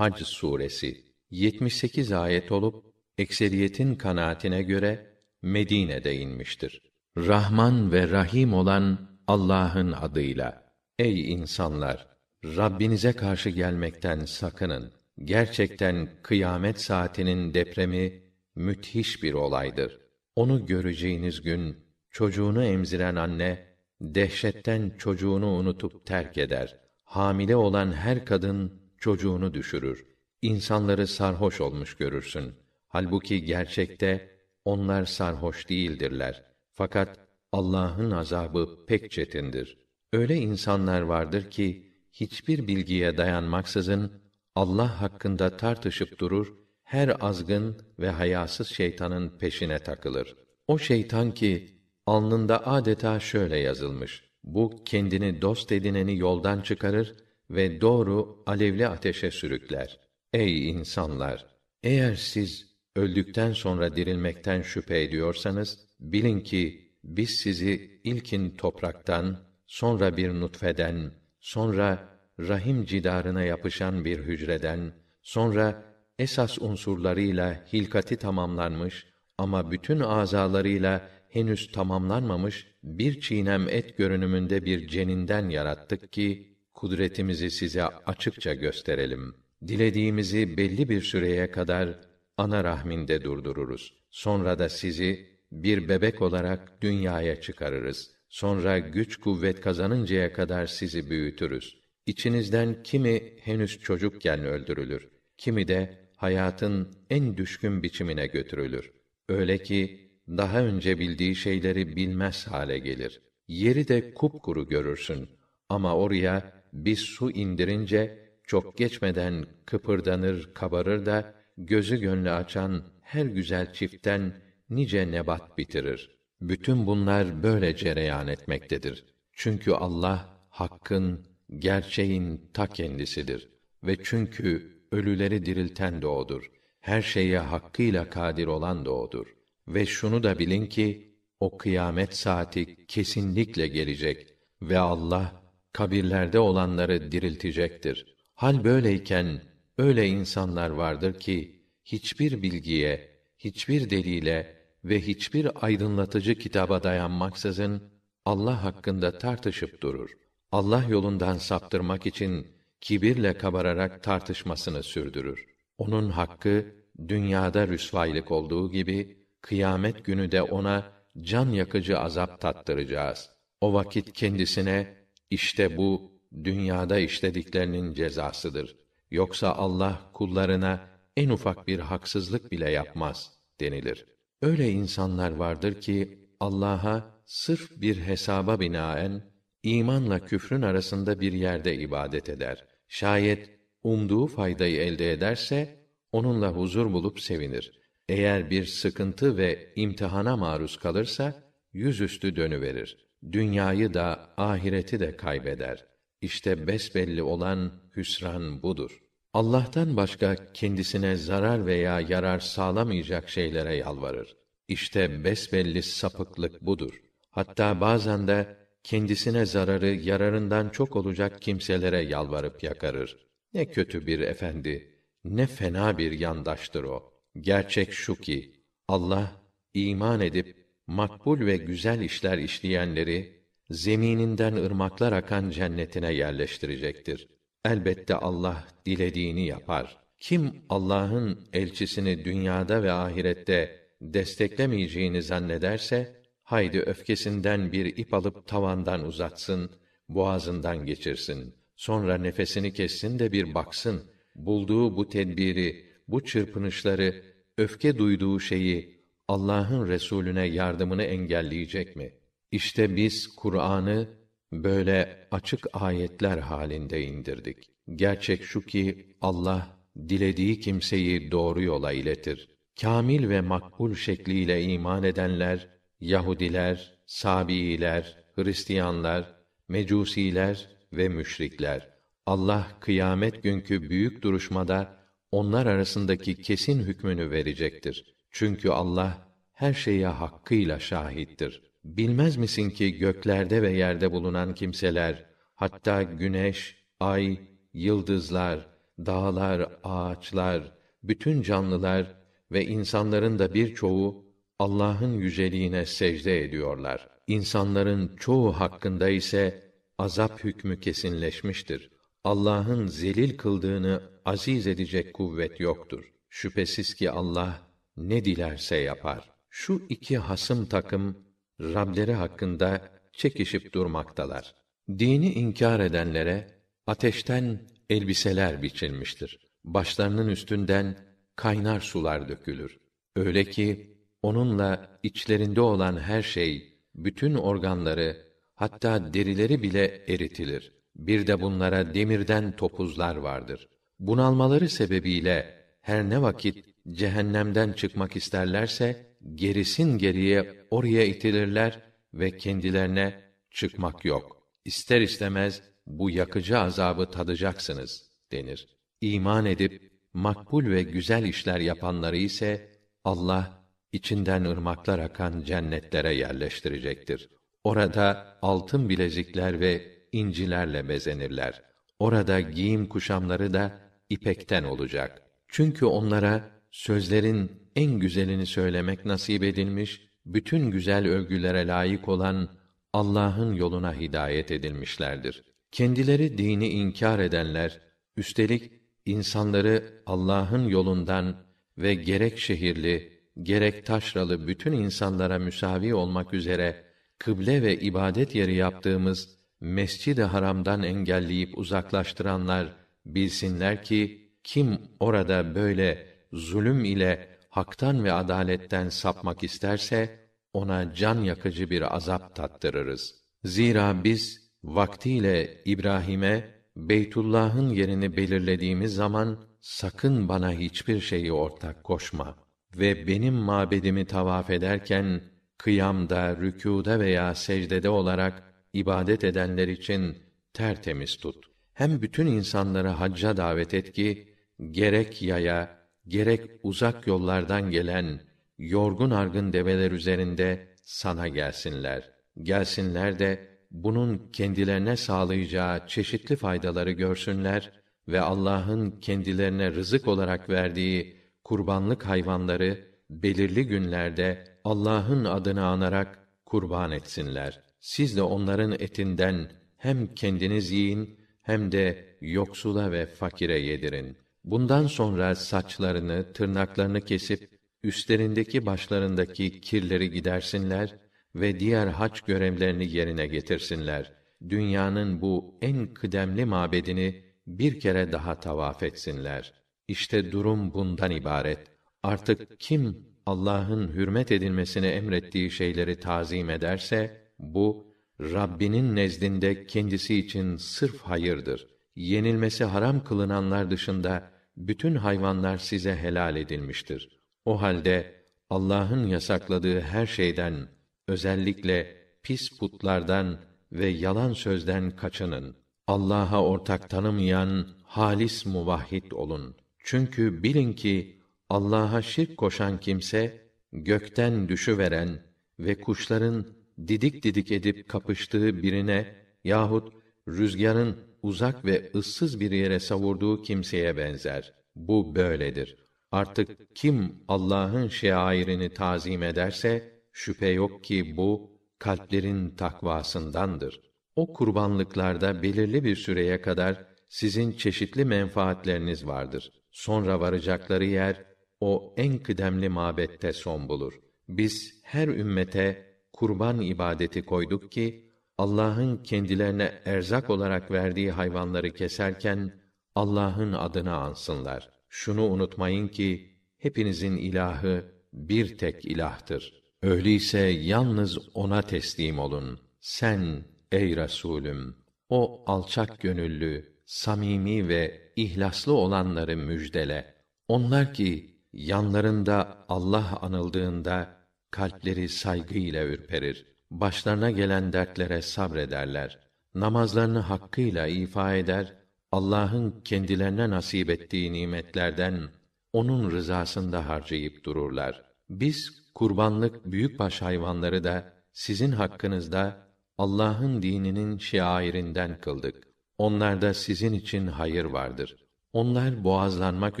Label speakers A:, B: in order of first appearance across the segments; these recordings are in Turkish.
A: Hac suresi 78 ayet olup ekseriyetin kanaatine göre Medine'de inmiştir. Rahman ve Rahim olan Allah'ın adıyla. Ey insanlar, Rabbinize karşı gelmekten sakının. Gerçekten kıyamet saatinin depremi müthiş bir olaydır. Onu göreceğiniz gün çocuğunu emziren anne dehşetten çocuğunu unutup terk eder. Hamile olan her kadın çocuğunu düşürür. İnsanları sarhoş olmuş görürsün. Halbuki gerçekte onlar sarhoş değildirler. Fakat Allah'ın azabı pek çetindir. Öyle insanlar vardır ki hiçbir bilgiye dayanmaksızın Allah hakkında tartışıp durur, her azgın ve hayasız şeytanın peşine takılır. O şeytan ki alnında adeta şöyle yazılmış: Bu kendini dost edineni yoldan çıkarır ve doğru alevli ateşe sürükler. Ey insanlar, eğer siz öldükten sonra dirilmekten şüphe ediyorsanız bilin ki biz sizi ilkin topraktan, sonra bir nutfeden, sonra rahim cidarına yapışan bir hücreden, sonra esas unsurlarıyla hilkati tamamlanmış ama bütün azalarıyla henüz tamamlanmamış bir çiğnem et görünümünde bir ceninden yarattık ki kudretimizi size açıkça gösterelim. Dilediğimizi belli bir süreye kadar ana rahminde durdururuz. Sonra da sizi bir bebek olarak dünyaya çıkarırız. Sonra güç kuvvet kazanıncaya kadar sizi büyütürüz. İçinizden kimi henüz çocukken öldürülür, kimi de hayatın en düşkün biçimine götürülür. Öyle ki daha önce bildiği şeyleri bilmez hale gelir. Yeri de kupkuru görürsün ama oraya bir su indirince çok geçmeden kıpırdanır, kabarır da gözü gönlü açan her güzel çiftten nice nebat bitirir. Bütün bunlar böyle cereyan etmektedir. Çünkü Allah hakkın, gerçeğin ta kendisidir ve çünkü ölüleri dirilten de odur. Her şeye hakkıyla kadir olan da odur. Ve şunu da bilin ki o kıyamet saati kesinlikle gelecek ve Allah kabirlerde olanları diriltecektir. Hal böyleyken öyle insanlar vardır ki hiçbir bilgiye, hiçbir delile ve hiçbir aydınlatıcı kitaba dayanmaksızın Allah hakkında tartışıp durur. Allah yolundan saptırmak için kibirle kabararak tartışmasını sürdürür. Onun hakkı dünyada rüsvaylık olduğu gibi kıyamet günü de ona can yakıcı azap tattıracağız. O vakit kendisine işte bu dünyada işlediklerinin cezasıdır. Yoksa Allah kullarına en ufak bir haksızlık bile yapmaz denilir. Öyle insanlar vardır ki Allah'a sırf bir hesaba binaen imanla küfrün arasında bir yerde ibadet eder. Şayet umduğu faydayı elde ederse onunla huzur bulup sevinir. Eğer bir sıkıntı ve imtihana maruz kalırsa yüzüstü dönüverir. Dünyayı da ahireti de kaybeder. İşte besbelli olan hüsran budur. Allah'tan başka kendisine zarar veya yarar sağlamayacak şeylere yalvarır. İşte besbelli sapıklık budur. Hatta bazen de kendisine zararı yararından çok olacak kimselere yalvarıp yakarır. Ne kötü bir efendi, ne fena bir yandaştır o. Gerçek şu ki Allah iman edip makbul ve güzel işler işleyenleri zemininden ırmaklar akan cennetine yerleştirecektir. Elbette Allah dilediğini yapar. Kim Allah'ın elçisini dünyada ve ahirette desteklemeyeceğini zannederse haydi öfkesinden bir ip alıp tavandan uzatsın, boğazından geçirsin. Sonra nefesini kessin de bir baksın. Bulduğu bu tedbiri, bu çırpınışları, öfke duyduğu şeyi Allah'ın Resulüne yardımını engelleyecek mi? İşte biz Kur'an'ı böyle açık ayetler halinde indirdik. Gerçek şu ki Allah dilediği kimseyi doğru yola iletir. Kamil ve makbul şekliyle iman edenler Yahudiler, Sabiiler, Hristiyanlar, Mecusiler ve müşrikler. Allah kıyamet günkü büyük duruşmada onlar arasındaki kesin hükmünü verecektir. Çünkü Allah her şeye hakkıyla şahittir. Bilmez misin ki göklerde ve yerde bulunan kimseler, hatta güneş, ay, yıldızlar, dağlar, ağaçlar, bütün canlılar ve insanların da birçoğu Allah'ın yüceliğine secde ediyorlar. İnsanların çoğu hakkında ise azap hükmü kesinleşmiştir. Allah'ın zelil kıldığını aziz edecek kuvvet yoktur. Şüphesiz ki Allah ne dilerse yapar. Şu iki hasım takım Rableri hakkında çekişip durmaktalar. Dini inkar edenlere ateşten elbiseler biçilmiştir. Başlarının üstünden kaynar sular dökülür. Öyle ki onunla içlerinde olan her şey, bütün organları, hatta derileri bile eritilir. Bir de bunlara demirden topuzlar vardır. Bunalmaları sebebiyle her ne vakit cehennemden çıkmak isterlerse gerisin geriye oraya itilirler ve kendilerine çıkmak yok. İster istemez bu yakıcı azabı tadacaksınız denir. İman edip makbul ve güzel işler yapanları ise Allah içinden ırmaklar akan cennetlere yerleştirecektir. Orada altın bilezikler ve incilerle bezenirler. Orada giyim kuşamları da ipekten olacak. Çünkü onlara sözlerin en güzelini söylemek nasip edilmiş, bütün güzel övgülere layık olan Allah'ın yoluna hidayet edilmişlerdir. Kendileri dini inkar edenler, üstelik insanları Allah'ın yolundan ve gerek şehirli, gerek taşralı bütün insanlara müsavi olmak üzere kıble ve ibadet yeri yaptığımız Mescid-i Haram'dan engelleyip uzaklaştıranlar bilsinler ki kim orada böyle zulüm ile haktan ve adaletten sapmak isterse ona can yakıcı bir azap tattırırız. Zira biz vaktiyle İbrahim'e Beytullah'ın yerini belirlediğimiz zaman sakın bana hiçbir şeyi ortak koşma ve benim mabedimi tavaf ederken kıyamda, rükûda veya secdede olarak ibadet edenler için tertemiz tut. Hem bütün insanları hacca davet et ki gerek yaya, gerek uzak yollardan gelen yorgun argın develer üzerinde sana gelsinler. Gelsinler de bunun kendilerine sağlayacağı çeşitli faydaları görsünler ve Allah'ın kendilerine rızık olarak verdiği kurbanlık hayvanları belirli günlerde Allah'ın adını anarak kurban etsinler. Siz de onların etinden hem kendiniz yiyin hem de yoksula ve fakire yedirin. Bundan sonra saçlarını, tırnaklarını kesip üstlerindeki başlarındaki kirleri gidersinler ve diğer hac görevlerini yerine getirsinler. Dünyanın bu en kıdemli mabedini bir kere daha tavaf etsinler. İşte durum bundan ibaret. Artık kim Allah'ın hürmet edilmesini emrettiği şeyleri tazim ederse bu Rabbinin nezdinde kendisi için sırf hayırdır. Yenilmesi haram kılınanlar dışında bütün hayvanlar size helal edilmiştir. O halde Allah'ın yasakladığı her şeyden özellikle pis putlardan ve yalan sözden kaçının. Allah'a ortak tanımayan halis muvahhid olun. Çünkü bilin ki Allah'a şirk koşan kimse gökten düşüveren ve kuşların didik didik edip kapıştığı birine yahut rüzgarın uzak ve ıssız bir yere savurduğu kimseye benzer. Bu böyledir. Artık kim Allah'ın şairini tazim ederse şüphe yok ki bu kalplerin takvasındandır. O kurbanlıklarda belirli bir süreye kadar sizin çeşitli menfaatleriniz vardır. Sonra varacakları yer o en kıdemli mabette son bulur. Biz her ümmete kurban ibadeti koyduk ki Allah'ın kendilerine erzak olarak verdiği hayvanları keserken Allah'ın adını ansınlar. Şunu unutmayın ki hepinizin ilahı bir tek ilahtır. Öyleyse yalnız ona teslim olun. Sen ey Resulüm o alçak gönüllü, samimi ve ihlaslı olanları müjdele. Onlar ki yanlarında Allah anıldığında kalpleri saygıyla ürperir. Başlarına gelen dertlere sabrederler. Namazlarını hakkıyla ifa eder, Allah'ın kendilerine nasip ettiği nimetlerden onun rızasında harcayıp dururlar. Biz kurbanlık büyükbaş hayvanları da sizin hakkınızda Allah'ın dininin şiairinden kıldık. Onlarda sizin için hayır vardır. onlar boğazlanmak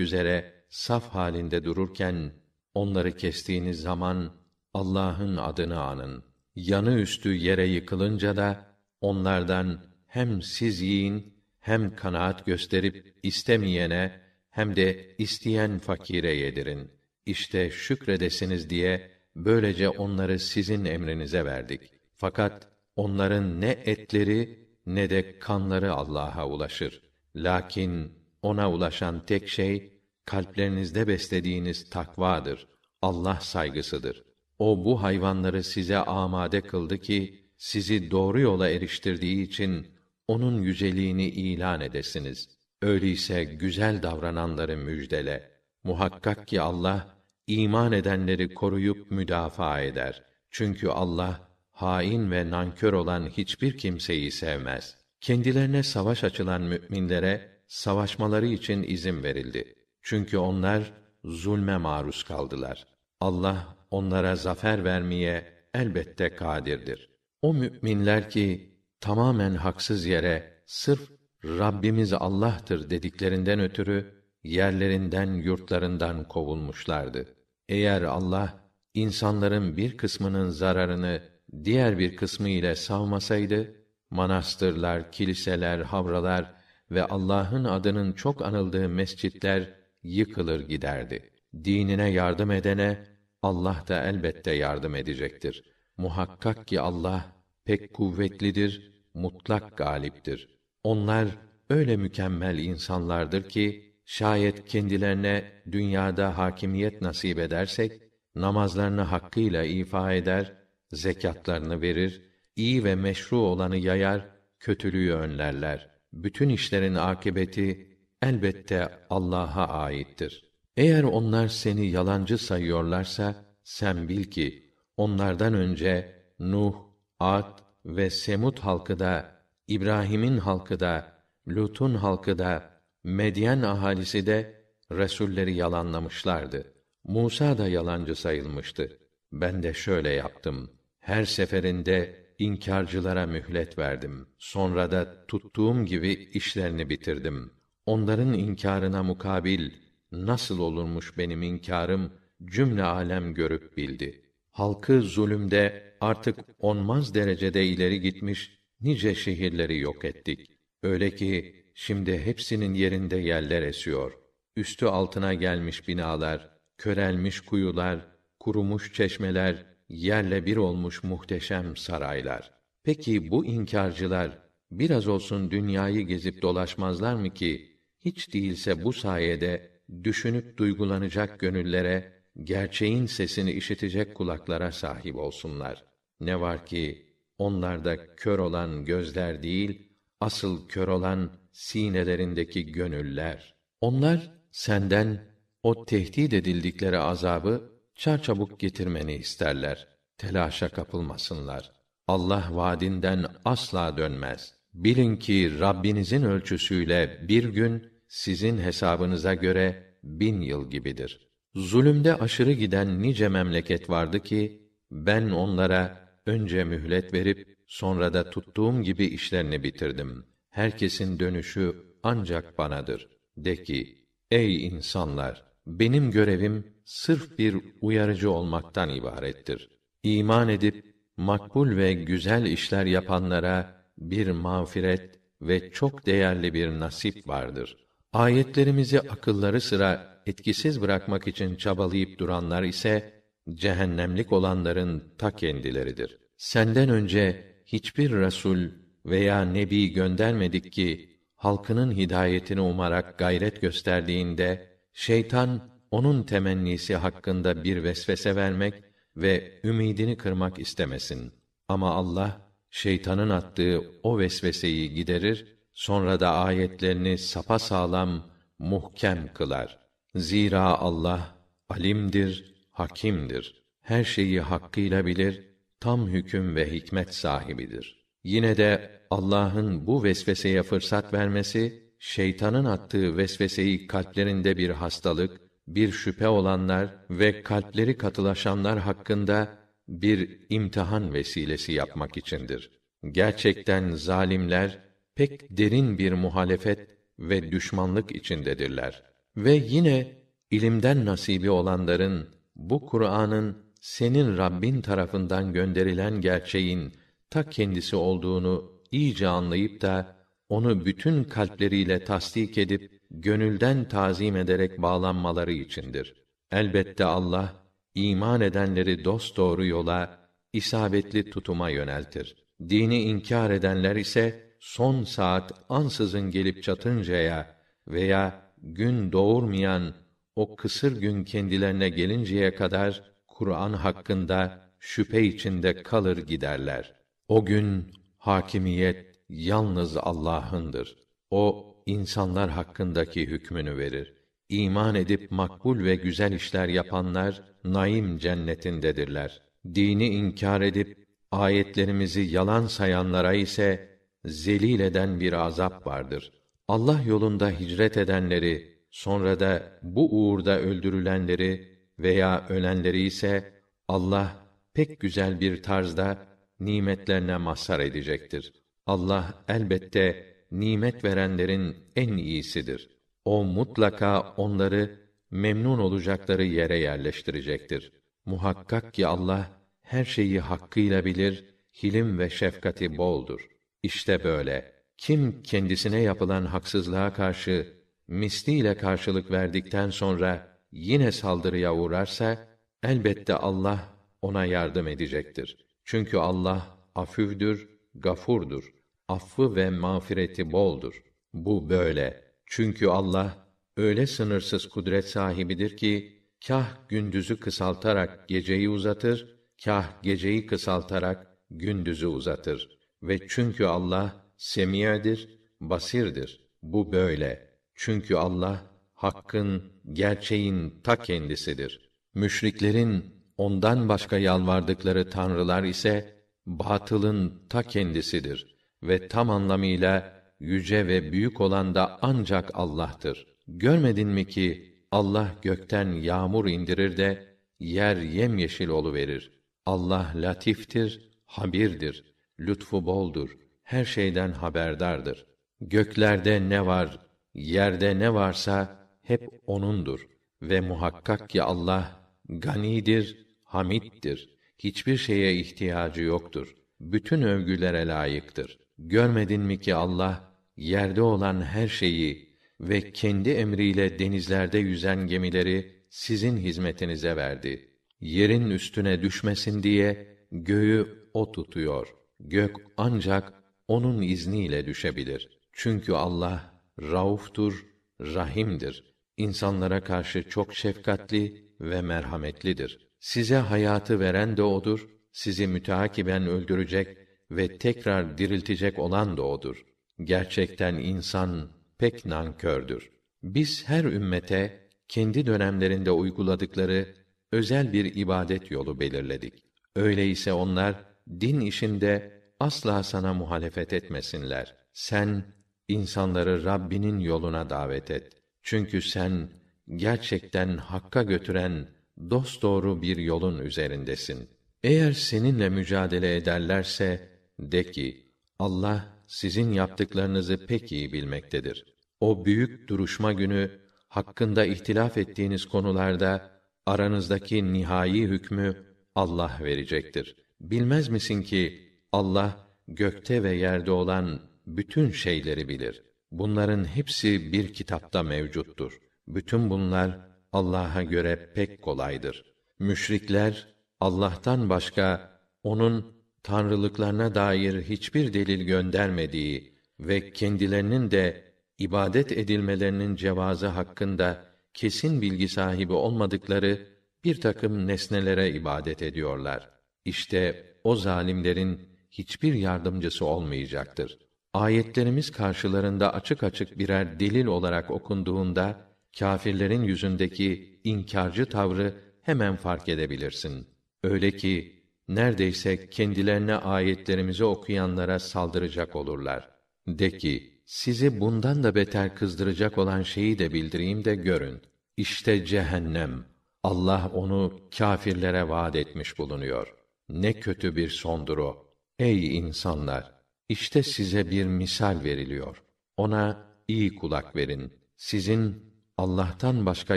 A: üzere saf halinde dururken onları kestiğiniz zaman Allah'ın adını anın. Yanı üstü yere yıkılınca da onlardan hem siz yiyin hem kanaat gösterip istemeyene hem de isteyen fakire yedirin. İşte şükredesiniz diye böylece onları sizin emrinize verdik. Fakat onların ne etleri ne de kanları Allah'a ulaşır. Lakin ona ulaşan tek şey kalplerinizde beslediğiniz takvadır. Allah saygısıdır. O bu hayvanları size amade kıldı ki sizi doğru yola eriştirdiği için onun yüceliğini ilan edesiniz. Öyleyse güzel davrananları müjdele. Muhakkak ki Allah iman edenleri koruyup müdafaa eder. Çünkü Allah hain ve nankör olan hiçbir kimseyi sevmez. Kendilerine savaş açılan müminlere savaşmaları için izin verildi. Çünkü onlar zulme maruz kaldılar. Allah onlara zafer vermeye elbette kadirdir. O müminler ki tamamen haksız yere sırf Rabbimiz Allah'tır dediklerinden ötürü yerlerinden yurtlarından kovulmuşlardı. Eğer Allah insanların bir kısmının zararını diğer bir kısmı ile savmasaydı manastırlar, kiliseler, havralar ve Allah'ın adının çok anıldığı mescitler yıkılır giderdi. Dinine yardım edene Allah da elbette yardım edecektir. Muhakkak ki Allah pek kuvvetlidir, mutlak galiptir. Onlar öyle mükemmel insanlardır ki şayet kendilerine dünyada hakimiyet nasip edersek namazlarını hakkıyla ifa eder, zekatlarını verir, iyi ve meşru olanı yayar, kötülüğü önlerler. Bütün işlerin akibeti elbette Allah'a aittir. Eğer onlar seni yalancı sayıyorlarsa sen bil ki onlardan önce Nuh, Ad ve Semud halkı da İbrahim'in halkı da Lut'un halkı da Medyen ahalisi de resulleri yalanlamışlardı. Musa da yalancı sayılmıştı. Ben de şöyle yaptım. Her seferinde inkarcılara mühlet verdim. Sonra da tuttuğum gibi işlerini bitirdim. Onların inkarına mukabil nasıl olurmuş benim inkarım cümle alem görüp bildi. Halkı zulümde artık onmaz derecede ileri gitmiş nice şehirleri yok ettik. Öyle ki şimdi hepsinin yerinde yerler esiyor. Üstü altına gelmiş binalar, körelmiş kuyular, kurumuş çeşmeler, yerle bir olmuş muhteşem saraylar. Peki bu inkarcılar biraz olsun dünyayı gezip dolaşmazlar mı ki hiç değilse bu sayede düşünüp duygulanacak gönüllere gerçeğin sesini işitecek kulaklara sahip olsunlar. Ne var ki onlarda kör olan gözler değil, asıl kör olan sinelerindeki gönüller. Onlar senden o tehdit edildikleri azabı çarçabuk getirmeni isterler. Telaşa kapılmasınlar. Allah vaadinden asla dönmez. Bilin ki Rabbinizin ölçüsüyle bir gün sizin hesabınıza göre bin yıl gibidir. Zulümde aşırı giden nice memleket vardı ki ben onlara önce mühlet verip sonra da tuttuğum gibi işlerini bitirdim. Herkesin dönüşü ancak banadır. De ki, ey insanlar, benim görevim sırf bir uyarıcı olmaktan ibarettir. İman edip makbul ve güzel işler yapanlara bir mağfiret ve çok değerli bir nasip vardır. Ayetlerimizi akılları sıra etkisiz bırakmak için çabalayıp duranlar ise cehennemlik olanların ta kendileridir. Senden önce hiçbir resul veya nebi göndermedik ki halkının hidayetini umarak gayret gösterdiğinde şeytan onun temennisi hakkında bir vesvese vermek ve ümidini kırmak istemesin. Ama Allah şeytanın attığı o vesveseyi giderir, sonra da ayetlerini sapa sağlam, muhkem kılar. Zira Allah alimdir, hakimdir. Her şeyi hakkıyla bilir, tam hüküm ve hikmet sahibidir. Yine de Allah'ın bu vesveseye fırsat vermesi, şeytanın attığı vesveseyi kalplerinde bir hastalık, bir şüphe olanlar ve kalpleri katılaşanlar hakkında bir imtihan vesilesi yapmak içindir. Gerçekten zalimler pek derin bir muhalefet ve düşmanlık içindedirler. Ve yine ilimden nasibi olanların bu Kur'an'ın senin Rabbin tarafından gönderilen gerçeğin ta kendisi olduğunu iyice anlayıp da onu bütün kalpleriyle tasdik edip gönülden tazim ederek bağlanmaları içindir. Elbette Allah iman edenleri dost doğru yola, isabetli tutuma yöneltir. Dini inkar edenler ise son saat ansızın gelip çatıncaya veya gün doğurmayan o kısır gün kendilerine gelinceye kadar Kur'an hakkında şüphe içinde kalır giderler. O gün hakimiyet yalnız Allah'ındır. O insanlar hakkındaki hükmünü verir. İman edip makbul ve güzel işler yapanlar naim cennetindedirler. Dini inkar edip ayetlerimizi yalan sayanlara ise zelil eden bir azap vardır. Allah yolunda hicret edenleri, sonra da bu uğurda öldürülenleri veya ölenleri ise Allah pek güzel bir tarzda nimetlerine mazhar edecektir. Allah elbette nimet verenlerin en iyisidir. O mutlaka onları memnun olacakları yere yerleştirecektir. Muhakkak ki Allah her şeyi hakkıyla bilir, hilim ve şefkati boldur. İşte böyle. Kim kendisine yapılan haksızlığa karşı misliyle karşılık verdikten sonra yine saldırıya uğrarsa elbette Allah ona yardım edecektir. Çünkü Allah afüvdür, gafurdur. Affı ve mağfireti boldur. Bu böyle. Çünkü Allah öyle sınırsız kudret sahibidir ki kah gündüzü kısaltarak geceyi uzatır, kah geceyi kısaltarak gündüzü uzatır. Ve çünkü Allah semiyedir, basirdir. Bu böyle. Çünkü Allah hakkın, gerçeğin ta kendisidir. Müşriklerin ondan başka yalvardıkları tanrılar ise batılın ta kendisidir ve tam anlamıyla yüce ve büyük olan da ancak Allah'tır. Görmedin mi ki Allah gökten yağmur indirir de yer yemyeşil olu verir. Allah latiftir, habirdir, lütfu boldur, her şeyden haberdardır. Göklerde ne var, yerde ne varsa hep onundur ve muhakkak ki Allah ganidir, hamittir. Hiçbir şeye ihtiyacı yoktur. Bütün övgülere layıktır. Görmedin mi ki Allah yerde olan her şeyi ve kendi emriyle denizlerde yüzen gemileri sizin hizmetinize verdi. Yerin üstüne düşmesin diye göğü o tutuyor. Gök ancak onun izniyle düşebilir. Çünkü Allah rauftur, rahimdir. İnsanlara karşı çok şefkatli ve merhametlidir. Size hayatı veren de odur, sizi müteakiben öldürecek ve tekrar diriltecek olan da odur. Gerçekten insan pek nankördür. Biz her ümmete kendi dönemlerinde uyguladıkları özel bir ibadet yolu belirledik. Öyleyse onlar din işinde asla sana muhalefet etmesinler. Sen insanları Rabbinin yoluna davet et. Çünkü sen gerçekten hakka götüren dosdoğru bir yolun üzerindesin. Eğer seninle mücadele ederlerse de ki Allah sizin yaptıklarınızı pek iyi bilmektedir. O büyük duruşma günü hakkında ihtilaf ettiğiniz konularda aranızdaki nihai hükmü Allah verecektir. Bilmez misin ki Allah gökte ve yerde olan bütün şeyleri bilir. Bunların hepsi bir kitapta mevcuttur. Bütün bunlar Allah'a göre pek kolaydır. Müşrikler Allah'tan başka onun tanrılıklarına dair hiçbir delil göndermediği ve kendilerinin de ibadet edilmelerinin cevazı hakkında kesin bilgi sahibi olmadıkları bir takım nesnelere ibadet ediyorlar. İşte o zalimlerin hiçbir yardımcısı olmayacaktır. Ayetlerimiz karşılarında açık açık birer delil olarak okunduğunda kâfirlerin yüzündeki inkarcı tavrı hemen fark edebilirsin. Öyle ki neredeyse kendilerine ayetlerimizi okuyanlara saldıracak olurlar. De ki, sizi bundan da beter kızdıracak olan şeyi de bildireyim de görün. İşte cehennem. Allah onu kâfirlere vaad etmiş bulunuyor. Ne kötü bir sondur o. Ey insanlar! İşte size bir misal veriliyor. Ona iyi kulak verin. Sizin Allah'tan başka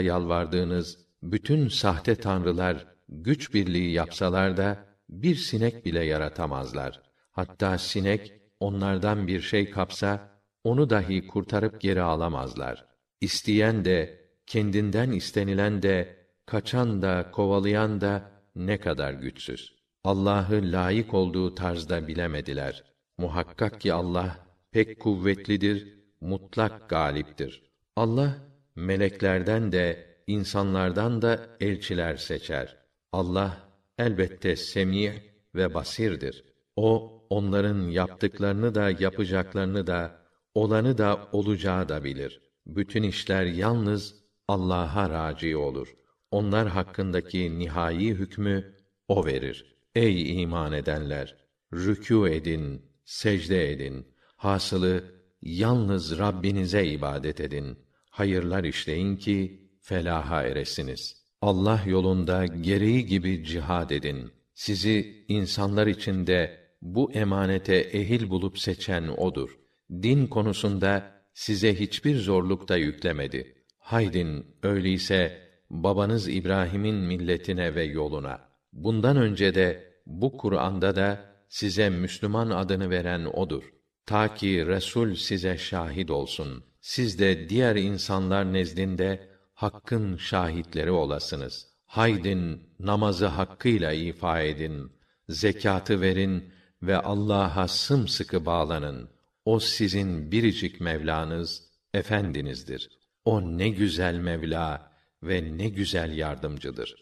A: yalvardığınız bütün sahte tanrılar güç birliği yapsalar da bir sinek bile yaratamazlar. Hatta sinek onlardan bir şey kapsa onu dahi kurtarıp geri alamazlar. İsteyen de kendinden istenilen de kaçan da kovalayan da ne kadar güçsüz. Allah'ı layık olduğu tarzda bilemediler. Muhakkak ki Allah pek kuvvetlidir, mutlak galiptir. Allah meleklerden de insanlardan da elçiler seçer. Allah elbette semî ve basirdir. O onların yaptıklarını da yapacaklarını da olanı da olacağı da bilir. Bütün işler yalnız Allah'a raci olur. Onlar hakkındaki nihai hükmü o verir. Ey iman edenler, rükû edin, secde edin. Hasılı yalnız Rabbinize ibadet edin. Hayırlar işleyin ki felaha eresiniz. Allah yolunda gereği gibi cihad edin. Sizi insanlar içinde bu emanete ehil bulup seçen odur. Din konusunda size hiçbir zorluk da yüklemedi. Haydin öyleyse babanız İbrahim'in milletine ve yoluna. Bundan önce de bu Kur'an'da da size Müslüman adını veren odur. Ta ki Resul size şahit olsun. Siz de diğer insanlar nezdinde hakkın şahitleri olasınız. Haydin namazı hakkıyla ifa edin, zekatı verin ve Allah'a sımsıkı bağlanın. O sizin biricik Mevlanız, efendinizdir. O ne güzel Mevla ve ne güzel yardımcıdır.